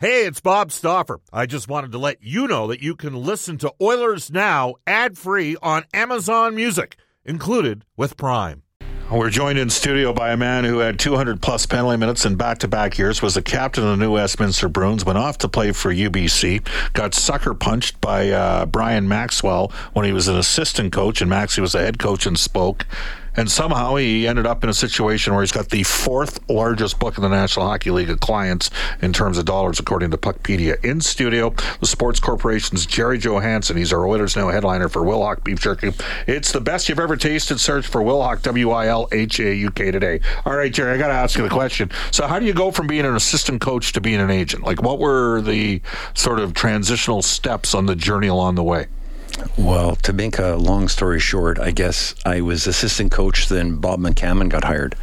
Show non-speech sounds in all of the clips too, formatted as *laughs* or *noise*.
Hey, it's Bob Stauffer. I just wanted to let you know that you can listen to Oilers Now ad free on Amazon Music, included with Prime. We're joined in studio by a man who had 200 plus penalty minutes in back to back years, was the captain of the New Westminster Bruins, went off to play for UBC, got sucker punched by uh, Brian Maxwell when he was an assistant coach, and Maxie was the head coach and spoke. And somehow he ended up in a situation where he's got the fourth largest book in the National Hockey League of clients in terms of dollars, according to Puckpedia. In studio, the Sports Corporation's Gerry Johannson. He's our Oilers Now headliner for Wilhauk Beef Jerky. It's the best you've ever tasted. Search for Wilhauk, W I L H A U K today. All right, Gerry, I got to ask you the question. So, how do you go from being an assistant coach to being an agent? Like, what were the sort of transitional steps on the journey along the way? Well, to make a long story short, I guess I was assistant coach. Then Bob McCammon got hired.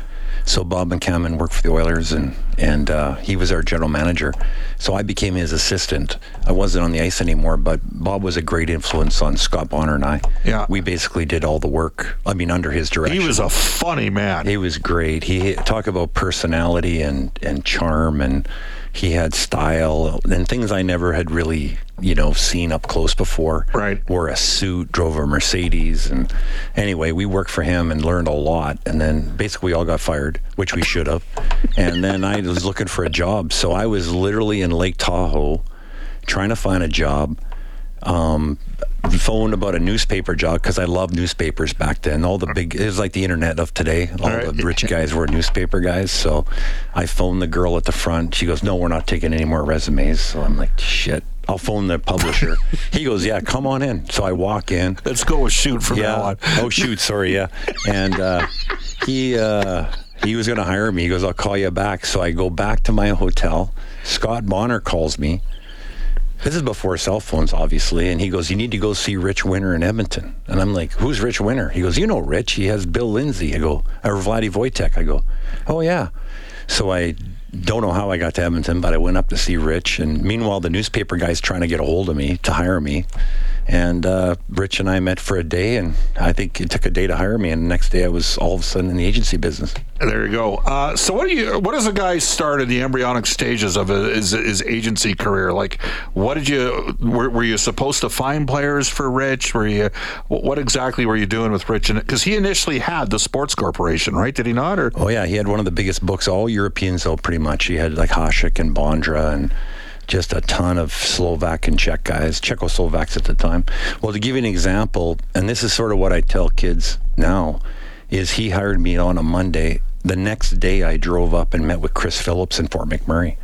So Bob McCammon worked for the Oilers, and and uh, he was our general manager. So I became his assistant. I wasn't on the ice anymore, but Bob was a great influence on Scott Bonner and I. Yeah, we basically did all the work. I mean, under his direction. He was a funny man. He was great. He talk about personality and and charm and he had style and things I never had really, you know, seen up close before. Right. Wore a suit, drove a Mercedes, and anyway, we worked for him and learned a lot. And then basically we all got fired, which we should have. and then I was looking for a job, so I was literally in Lake Tahoe trying to find a job. Um, phoned about a newspaper job because I loved newspapers back then. All the big, it was like the internet of today. All, All right. the rich guys were newspaper guys. So I phoned the girl at the front. She goes, No, we're not taking any more resumes. So I'm like, Shit. I'll phone the publisher. he goes, Yeah, come on in. So I walk in. Let's go with shoot from yeah. now on. oh, shoot. Sorry. Yeah. And uh, he, uh, he was going to hire me. He goes, I'll call you back. So I go back to my hotel. Scott Bonner calls me this is before cell phones, obviously. And he goes, You need to go see Rich Winter in Edmonton. And I'm like, Who's Rich Winter? He goes, You know Rich. He has Bill Lindsay. I go, Or Vladdy Vujtek. I go, Oh, yeah. So I don't know how I got to Edmonton, but I went up to see Rich. And meanwhile, the newspaper guy's trying to get a hold of me to hire me. And uh, Rich and I met for a day, and I think it took a day to hire me. And the next day, I was all of a sudden in the agency business. There you go. Uh, so, what do you? What does a guy start in the embryonic stages of his, his agency career? Like, what did you? Were, were, you supposed to find players for Rich? Were you? What exactly were you doing with Rich? Because he initially had the Sports Corporation, right? Did he not? Or oh yeah, he had one of the biggest books, all Europeans, though, pretty much. He had like Hasek and Bondra and just a ton of Slovak and Czech guys, Czechoslovaks at the time. Well, to give you an example, and this is sort of what I tell kids now, is he hired me on a Monday. The next day, I drove up and met with Chris Phillips in Fort McMurray.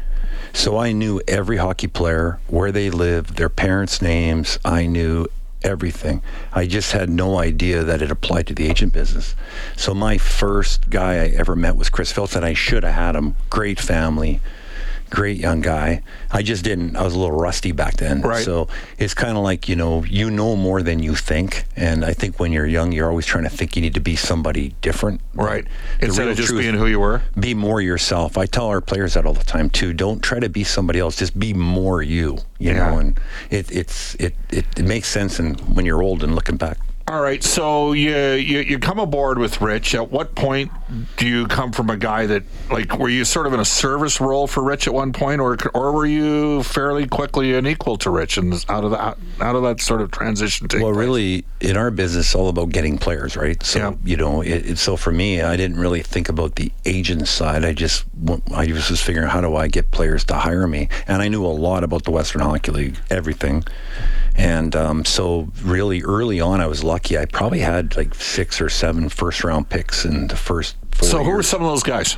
So I knew every hockey player, where they lived, their parents' names. I knew everything. I just had no idea that it applied to the agent business. So my first guy I ever met was Chris Phillips, and I should have had him. Great family great young guy. I just didn't. I was a little rusty back then. Right. So it's kind of like you know, you know more than you think, and I think when you're young, you're always trying to think you need to be somebody different. Right. Instead of just being who you were. Be more yourself. I tell our players that all the time too. Don't try to be somebody else. Just be more you. You yeah. know, and it it's it, it it makes sense and when you're old and looking back. All right, so you, you you come aboard with Rich. At what point do you come from a guy that like were you sort of in a service role for Rich at one point, or or were you fairly quickly an equal to Rich, and out of that out of that sort of transition? Well, place? really, in our business, it's all about getting players, right? So yeah. you know, it, it, so for me, I didn't really think about the agent side. I just I was just figuring how do I get players to hire me, and I knew a lot about the Western Hockey League, everything. And um, so, really early on, I was lucky. I probably had like six or seven first round picks in the first four. So, years. who were some of those guys?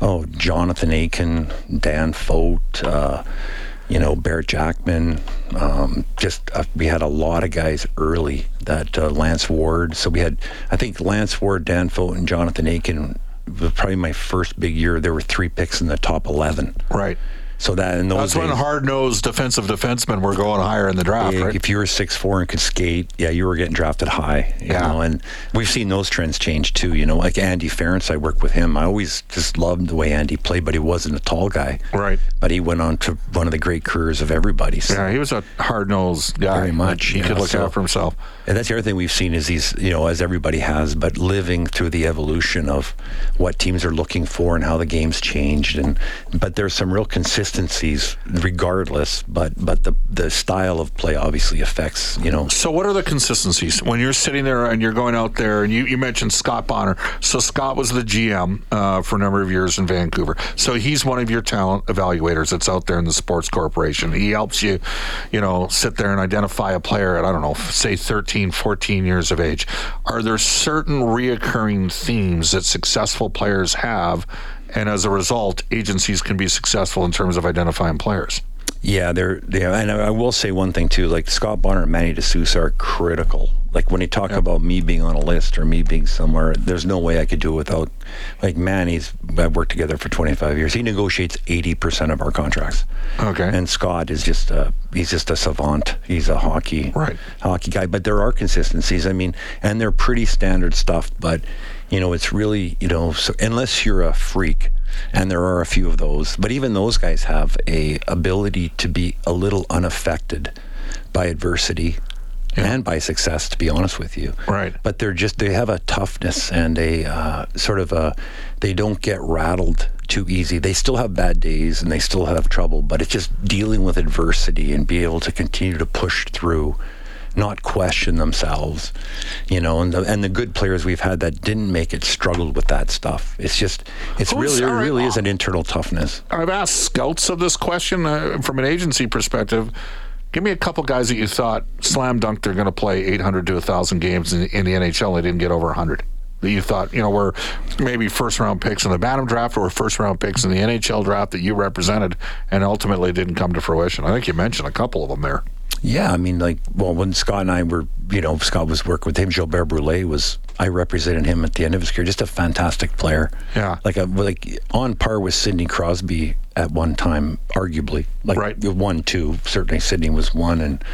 Oh, Jonathan Aiken, Dan Focht, uh, you know, Barrett Jackman. Um, just uh, we had a lot of guys early that uh, Lance Ward. So we had, I think Lance Ward, Dan Focht, and Jonathan Aiken was probably my first big year. There were three picks in the top 11. Right. So that in those that's days, when hard-nosed defensive defensemen were going higher in the draft. right? If you were six four and could skate, yeah, you were getting drafted high. yeah, know? and we've seen those trends change too. You know, like Andy Ference, I worked with him. I always just loved the way Andy played, but he wasn't a tall guy. Right. But he went on to one of the great careers of everybody. So. Yeah, he was a hard-nosed guy. Very much. He could know, look so, out for himself. And that's the other thing we've seen is these, you know, as everybody has, but living through the evolution of what teams are looking for and how the game's changed. And but there's some real consistency consistencies regardless, but but the the style of play obviously affects you know. So what are the consistencies when you're sitting there and you're going out there and you, you mentioned Scott Bonner. So Scott was the GM uh, for a number of years in Vancouver. So he's one of your talent evaluators that's out there in the sports corporation. He helps you, you know, sit there and identify a player at I don't know, say 13, 14 years of age. Are there certain reoccurring themes that successful players have? And as a result, agencies can be successful in terms of identifying players. Yeah, they're yeah, and I will say one thing too. Like Scott Bonner and Manny DeSouza are critical. Like when you talk yeah. about me being on a list or me being somewhere, there's no way I could do it without. Like Manny's, I've worked together for 25 years. He negotiates 80% of our contracts. Okay. And Scott is just a he's just a savant. He's a hockey right. hockey guy. But there are consistencies. I mean, and they're pretty standard stuff. But you know, it's really you know, so unless you're a freak and there are a few of those. But even those guys have a ability to be a little unaffected by adversity yeah. and by success, to be honest with you. Right. But they're just they have a toughness and a uh, sort of a they don't get rattled too easy. They still have bad days and they still have trouble, but it's just dealing with adversity and be able to continue to push through not question themselves, you know. And the, and the good players we've had that didn't make it struggled with that stuff. It's just it's Who's, really it really is an internal toughness. I've asked scouts of this question uh, from an agency perspective. Give me a couple guys that you thought slam dunk they're going to play 800 to 1,000 games in, in the NHL. They didn't get over 100 that you thought, you know, were maybe first round picks in the Bantam draft or first round picks in the NHL draft that you represented and ultimately didn't come to fruition? I think you mentioned a couple of them there. Yeah, I mean, like, well, when Scott and I were, you know, Scott was working with him. Gilbert Brule was, I represented him at the end of his career. Just a fantastic player. Yeah, like a like on par with Sidney Crosby at one time, arguably. Like right. one, two. Certainly, Sidney was one, and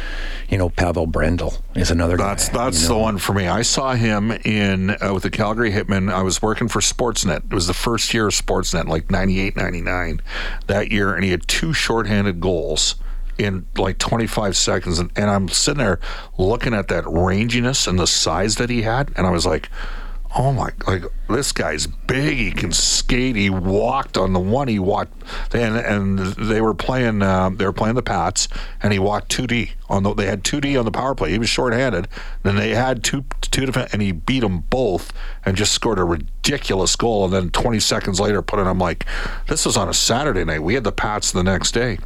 you know, Pavel Brendl is another. That's guy, that's you know? the one for me. I saw him in uh, with the Calgary Hitmen. I was working for Sportsnet. It was the first year of Sportsnet, like 98, 99, that year, and he had two shorthanded goals in like 25 seconds. And, and I'm sitting there looking at that ranginess and the size that he had. And I was like, oh my, like this guy's big. He can skate. He walked on the one. He walked, and and they were playing. Uh, they were playing the Pats, and he walked two D on the. They had two D on the power play. He was shorthanded. Then they had two two defense, and he beat them both, and just scored a ridiculous goal. And then 20 seconds later, put it. I'm like, this was on a Saturday night. We had the Pats the next day,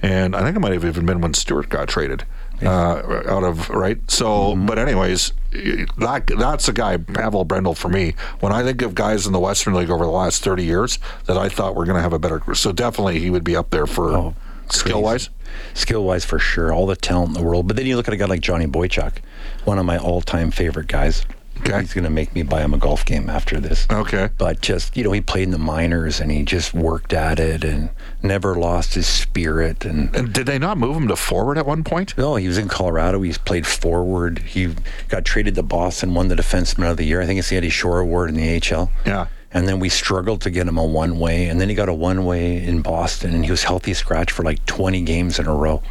and I think it might have even been when Stewart got traded uh, out of right. So, mm-hmm. but anyways, that that's a guy Pavel Brendl for me. When I think of guys in the Western League over the last thirty years that I thought were going to have a better, so definitely he would be up there for oh, skill wise. Skill wise, for sure, all the talent in the world. But then you look at a guy like Johnny Boychuk, one of my all time favorite guys. Okay. He's going to make me buy him a golf game after this. Okay. But just, you know, he played in the minors and he just worked at it and never lost his spirit. And, and did they not move him to forward at one point? No, he was in Colorado. He's played forward. He got traded to Boston, won the Defenseman of the Year. I think it's the Eddie Shore Award in the AHL. Yeah. And then we struggled to get him a one way. And then he got a one way in Boston and he was healthy scratch for like 20 games in a row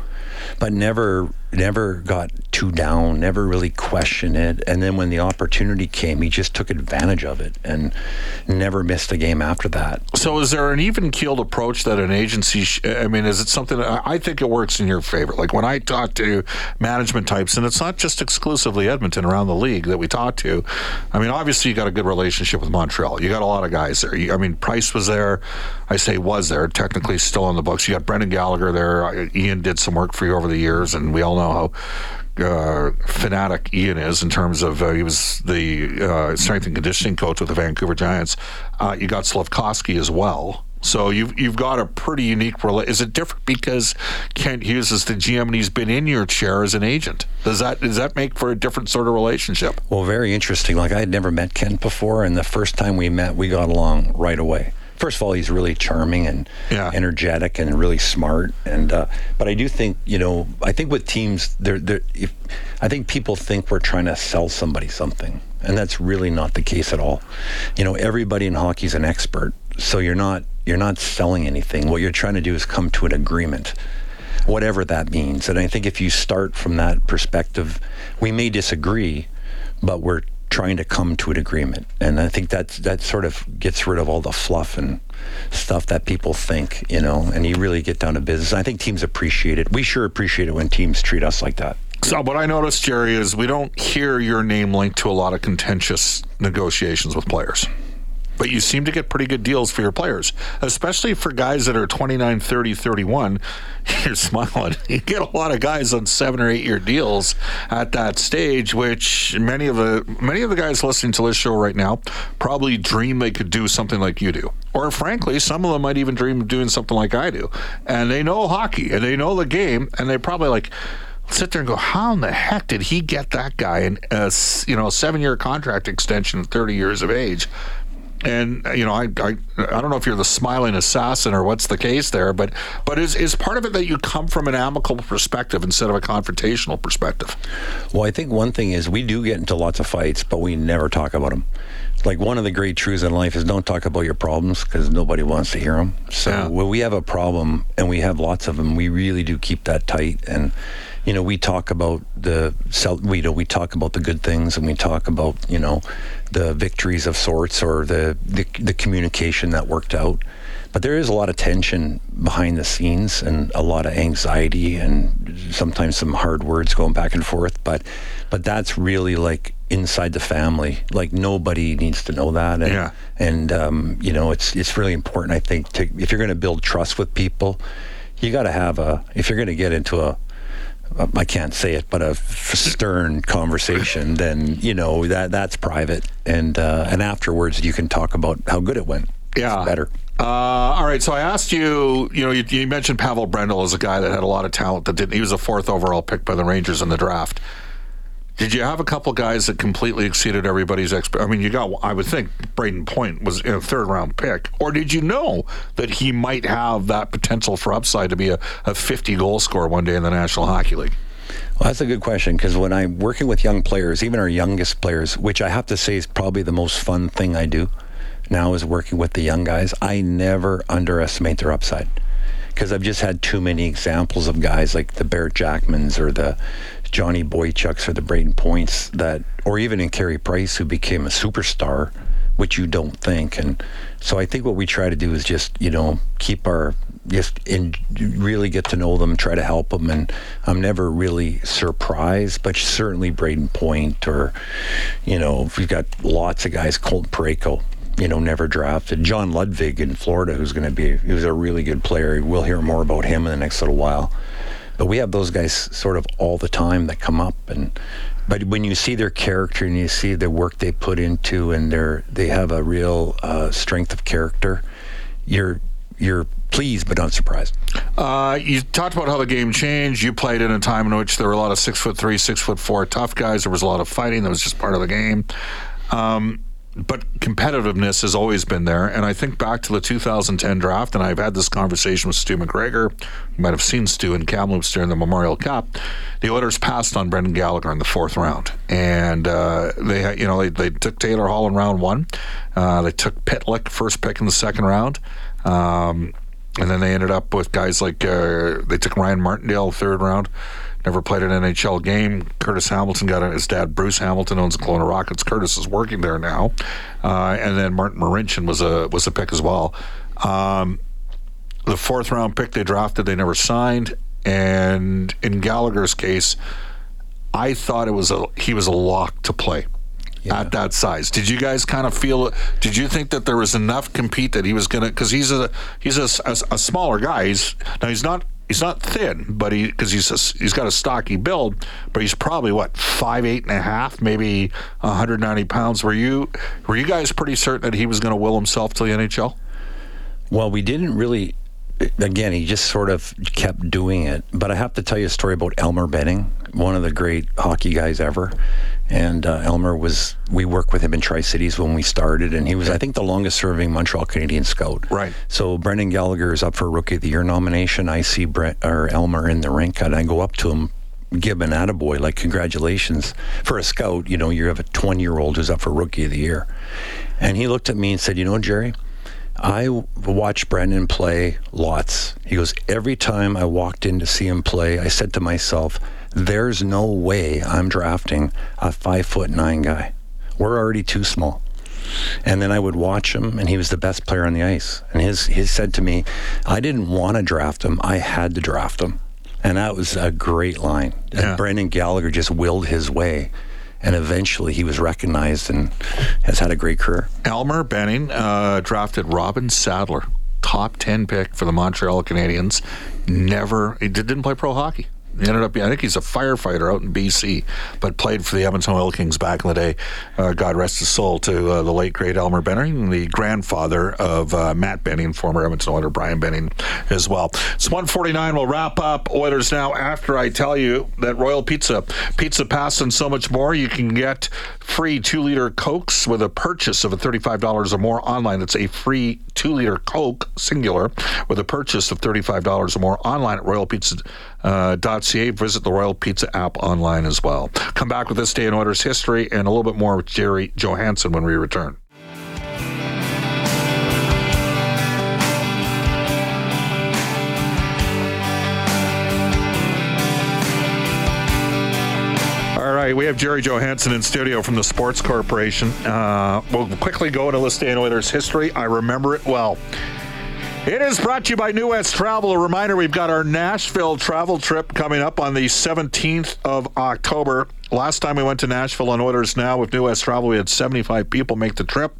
but never never got too down, never really questioned it. And then when the opportunity came, he just took advantage of it and never missed a game after that. So, is there an even keeled approach that an agency? Sh- I mean, is it something? That, I think it works in your favor. Like when I talk to management types, and it's not just exclusively Edmonton around the league that we talk to. I mean, obviously you got a good relationship with Montreal. You got a lot of guys there. You, I mean, Price was there. I say was there. Technically, still on the books. You got Brendan Gallagher there. Ian did some work for you over the years, and we all know how uh, fanatic Ian is in terms of uh, he was the uh, strength and conditioning coach with the Vancouver Giants. Uh, you got Slafkovsky as well. So you've you've got a pretty unique rela- Is it different because Kent Hughes is the GM and he's been in your chair as an agent? Does that does that make for a different sort of relationship? Well, very interesting. Like I had never met Kent before, and the first time we met, we got along right away first of all, he's really charming and yeah. energetic and really smart. And uh, but I do think you know, I think with teams, they're, they're, if, I think people think we're trying to sell somebody something, and that's really not the case at all. You know, everybody in hockey is an expert, so you're not you're not selling anything. What you're trying to do is come to an agreement whatever that means. And I think if you start from that perspective, we may disagree, but we're trying to come to an agreement. And I think that that sort of gets rid of all the fluff and stuff that people think, you know, and you really get down to business. I think teams appreciate it. We sure appreciate it when teams treat us like that. So, what I noticed, Gerry, is we don't hear your name linked to a lot of contentious negotiations with players but you seem to get pretty good deals for your players, especially for guys that are 29, 30, 31. *laughs* You're smiling. You get a lot of guys on seven or eight year deals at that stage, which many of the many of the guys listening to this show right now probably dream they could do something like you do. Or frankly, some of them might even dream of doing something like I do. And they know hockey and they know the game and they probably like sit there and go, how in the heck did he get that guy in a you know seven year contract extension 30 years of age? And you know, I, I I don't know if you're the smiling assassin or what's the case there, but but is is part of it that you come from an amicable perspective instead of a confrontational perspective? Well, I think one thing is we do get into lots of fights, but we never talk about them. Like one of the great truths in life is don't talk about your problems because nobody wants to hear them. So yeah. when we have a problem and we have lots of them, we really do keep that tight and you know, we talk about the we you know we talk about the good things and we talk about you know the victories of sorts or the, the, the communication that worked out. But there is a lot of tension behind the scenes and a lot of anxiety and sometimes some hard words going back and forth. But but that's really like inside the family. Like nobody needs to know that. And, yeah. And um, you know, it's it's really important. I think to if you're going to build trust with people, you got to have a. If you're going to get into a I can't say it, but a stern conversation, then you know that that's private, and uh, and afterwards you can talk about how good it went. Yeah, it's better. Uh, all right, so I asked you. You know, you, you mentioned Pavel Brendl as a guy that had a lot of talent. That didn't. He was a fourth overall pick by the Rangers in the draft. Did you have a couple guys that completely exceeded everybody's expect? I mean, you got. I would think Brayden Point was a third round pick, or did you know that he might have that potential for upside to be a, a 50 goal scorer one day in the National Hockey League? Well, that's a good question because when I'm working with young players, even our youngest players, which I have to say is probably the most fun thing I do now is working with the young guys. I never underestimate their upside because I've just had too many examples of guys like the Barrett Jackmans or the Johnny Boychucks or the Brayden Points that, or even in Carey Price, who became a superstar, which you don't think. And so I think what we try to do is just, you know, keep our, just in, really get to know them, try to help them. And I'm never really surprised, but certainly Brayden Point or, you know, we've got lots of guys, Colt Parayko, you know, never drafted. John Ludvig in Florida, who's going to be, he was a really good player. We'll hear more about him in the next little while. But we have those guys sort of all the time that come up and but when you see their character and you see the work they put into and they're they have a real uh, strength of character, you're you're pleased but not surprised. Uh, you talked about how the game changed. You played in a time in which there were a lot of six foot three, six foot four tough guys. There was a lot of fighting. That was just part of the game. Um, but competitiveness has always been there. And I think back to the 2010 draft, and I've had this conversation with Stu MacGregor. You might have seen Stu in Kamloops during the Memorial Cup. The Oilers passed on Brendan Gallagher in the fourth round, and uh, they, you know, they, they, took Taylor Hall in round one. Uh, they took Pitlick first pick in the second round. Um, and then they ended up with guys like uh, they took Ryan Martindale third round never played an NHL game. Curtis Hamilton got it. His dad, Bruce Hamilton, owns the Kelowna Rockets. Curtis is working there now, uh, and then Martin Marincin was a was a pick as well. Um, the fourth round pick they drafted, they never signed. And in Gallagher's case, I thought it was a he was a lock to play. Yeah. at that size. Did you guys kind of feel? Did you think that there was enough compete that he was going to? Because he's a he's a, a, a, smaller guy. He's now he's not he's not thin, but he because he's a, he's got a stocky build, but he's probably what five eight and a half, maybe 190 pounds. Were you were you guys pretty certain that he was going to will himself to the NHL? Well, we didn't really. Again, he just sort of kept doing it. But I have to tell you a story about Elmer Benning, one of the great hockey guys ever. And uh, Elmer was, we worked with him in Tri Cities when we started, and he was, I think, the longest serving Montreal Canadian scout. Right. So Brendan Gallagher is up for Rookie of the Year nomination. I see Brent, or Elmer in the rink, and I go up to him, give an attaboy, like, congratulations. For a scout, you know, you have a 20 year old who's up for Rookie of the Year. And he looked at me and said, You know, Gerry, I watched Brandon play lots. He goes, Every time I walked in to see him play, I said to myself, there's no way I'm drafting a five foot nine guy. We're already too small. And then I would watch him, and he was the best player on the ice. And his he said to me, "I didn't want to draft him. I had to draft him." And that was a great line. Yeah. And Brendan Gallagher just willed his way. And eventually he was recognized and has had a great career. Elmer Benning uh, drafted Robin Sadler, top 10 pick for the Montreal Canadiens. Never, he did- didn't play pro hockey. He ended up, I think he's a firefighter out in BC, but played for the Edmonton Oil Kings back in the day. Uh, God rest his soul to uh, the late great Elmer Benning, the grandfather of uh, Matt Benning, former Edmonton Oiler Brian Benning as well. It's 149. We'll wrap up Oilers now after I tell you that Royal Pizza, Pizza Pass, and so much more. You can get free two liter Cokes with a purchase of a $35 or more online. It's a free two liter Coke, singular, with a purchase of $35 or more online at royalpizza.ca. Visit the Royal Pizza app online as well. Come back with this day in Oilers history and a little bit more with Gerry Johannson when we return. All right, we have Gerry Johannson in studio from the Sports Corporation. Uh, we'll quickly go to this day in Oilers history. I remember it well. It is brought to you by New West Travel. A reminder we've got our Nashville travel trip coming up on the 17th of October. Last time we went to Nashville on Oilers Now with New West Travel, we had 75 people make the trip.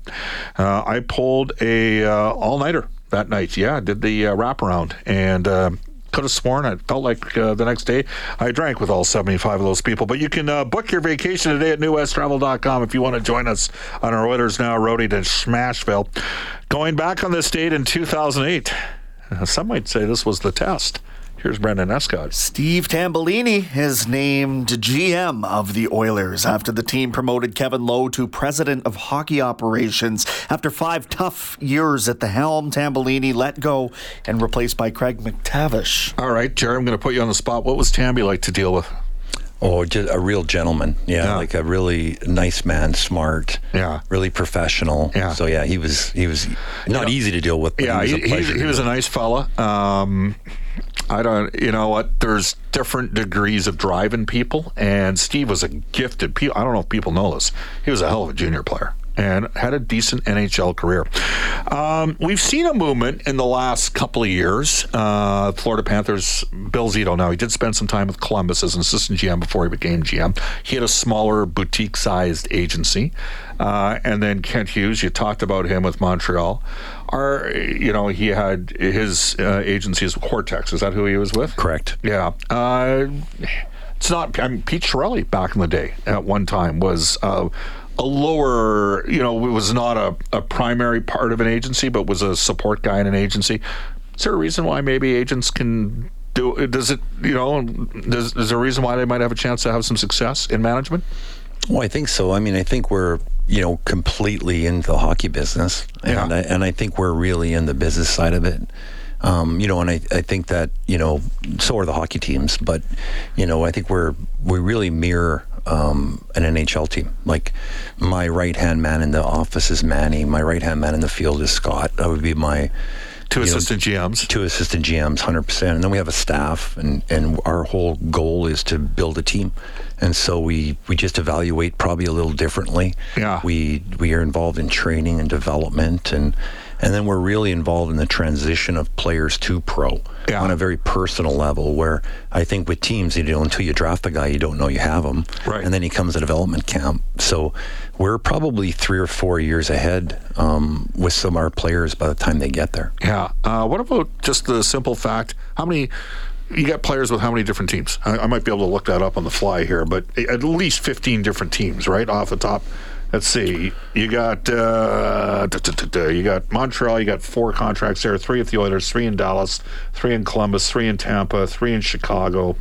Uh, I pulled a uh, all nighter that night. Yeah, did the uh, wraparound and. Could have sworn I felt like uh, the next day I drank with all 75 of those people. But you can uh, book your vacation today at newwesttravel.com if you want to join us on our Oilers Now roadie to Smashville. Going back on this date in 2008, uh, some might say this was the test. Here's Brendan Escott. Steve Tambellini is named GM of the Oilers after the team promoted Kevin Lowe to president of hockey operations. After five tough years at the helm, Tambellini let go and replaced by Craig MacTavish. All right, Gerry, I'm going to put you on the spot. What was Tamby like to deal with? Oh, just a real gentleman. Yeah, Yeah. like a really nice man, smart. Yeah. really professional. Yeah. So yeah, he was he was not easy to deal with. But Yeah, he he, was a he, he was a nice fella. Um, I don't, you know what? There's different degrees of drive in people, and Steve was a gifted. I don't know if people know this. He was a hell of a junior player and had a decent NHL career. Um, we've seen a movement in the last couple of years. Uh, Florida Panthers, Bill Zito. Now he did spend some time with Columbus as an assistant GM before he became GM. He had a smaller boutique-sized agency, uh, and then Kent Hughes. You talked about him with Montreal. Are you know he had his uh, agency is Quartexx. Is that who he was with? correct. Yeah. Uh, it's not. I mean, Pete Chiarelli back in the day at one time was uh, a lower, you know, it was not a, a primary part of an agency, but was a support guy in an agency. Is there a reason why maybe agents can do? Does it, you know, does, is there a reason why they might have a chance to have some success in management? Well, I think so. I mean, I think we're you know completely into the hockey business, and Yeah. I, and I think we're really in the business side of it. Um, you know, and I, I think that you know so are the hockey teams, but you know I think we're we really mirror um, an NHL team. Like my right hand man in the office is Manny. My right hand man in the field is Scott. That would be my Two you know, assistant GMs. two assistant GMs, hundred percent, and then we have a staff, and and our whole goal is to build a team, and so we we just evaluate probably a little differently. Yeah. we we are involved in training and development, and and then we're really involved in the transition of players to pro Yeah. on a very personal level. Where I think with teams, you know, until you draft the guy, you don't know you have him, Right. and then he comes to development camp. So we're probably three or four years ahead um, with some of our players by the time they get there. Yeah. Uh, what about just the simple fact? How many? You got players with how many different teams? I, I might be able to look that up on the fly here, but at least fifteen different teams, right off the top. Let's see. You got uh, you got Montreal. You got four contracts there: three at the Oilers, three in Dallas, three in Columbus, three in Tampa, three in Chicago,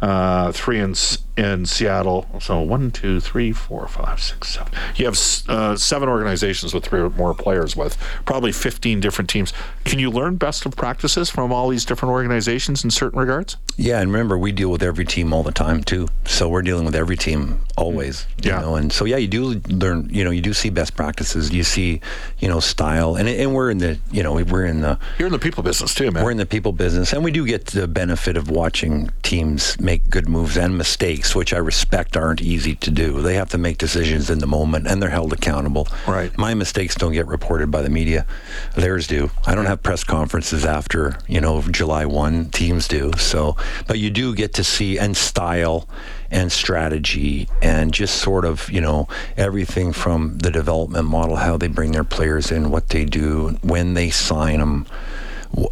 uh, three in in Seattle. So one, two, three, four, five, six, seven. You have uh, seven organizations with three or more players with probably fifteen different teams. Can you learn best of practices from all these different organizations in certain regards? Yeah, and remember, we deal with every team all the time too. So we're dealing with every team always. You Yeah. know, and so yeah, you do learn. You know, you do see best practices. You see, you know, style, and and we're in the, you know, we're in the You're in the people business too, man. we're in the people business, and we do get the benefit of watching teams make good moves and mistakes. Which I respect, aren't easy to do. They have to make decisions in the moment, and they're held accountable. Right. My mistakes don't get reported by the media; theirs do. I don't have press conferences after you know July one. Teams do. So, but you do get to see and style and strategy and just sort of you know everything from the development model, how they bring their players in, what they do, when they sign them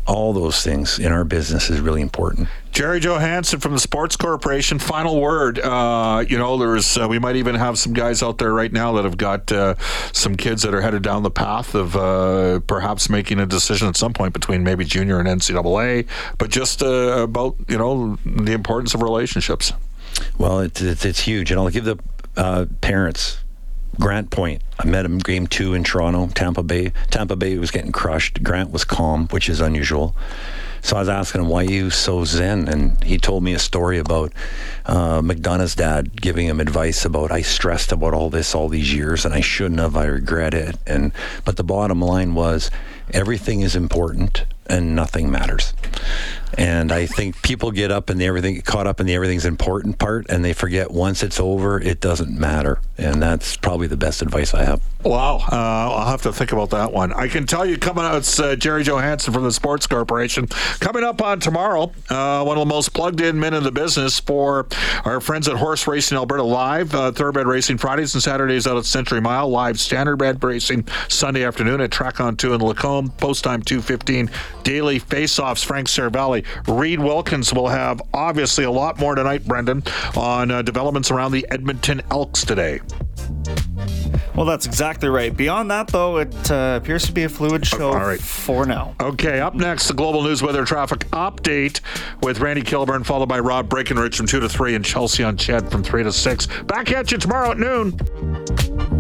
all those things in our business is really important. Gerry Johannson from the Sports Corporation. Final word. Uh, you know, there's uh, we might even have some guys out there right now that have got uh, some kids that are headed down the path of uh, perhaps making a decision at some point between maybe junior and NCAA. But just uh, about you know the importance of relationships. Well, it's it's, it's huge, and I'll give the uh, parents Grant Point. I met him game two in Toronto, Tampa Bay. Tampa Bay was getting crushed. Grant was calm, which is unusual. So I was asking him, why you so zen? And he told me a story about uh, McDonagh's dad giving him advice about, I stressed about all this all these years and I shouldn't have. I regret it. And But the bottom line was, everything is important and nothing matters. And I think people get up and everything caught up in the everything's important part, and they forget once it's over, it doesn't matter. And that's probably the best advice I have. Wow, uh, I'll have to think about that one. I can tell you coming out, it's uh, Gerry Johannson from the Sports Corporation. Coming up on tomorrow, uh, one of the most plugged in men in the business for our friends at Horse Racing Alberta Live, uh, Thoroughbred Racing Fridays and Saturdays out at Century Mile, live Standardbred Racing Sunday afternoon at Track on 2 in Lacombe, post time 215, daily face offs, Frank Seravalli. Reid Wilkins will have obviously a lot more tonight, Brendan, on uh, developments around the Edmonton Elks today. Well, that's exactly right. Beyond that, though, it uh, appears to be a fluid show All right. for now. Okay, up next, the global news weather traffic update with Randy Kilburn, followed by Rob Breckenridge from 2 to 3 and Chelsea on Chad from 3 to 6. Back at you tomorrow at noon.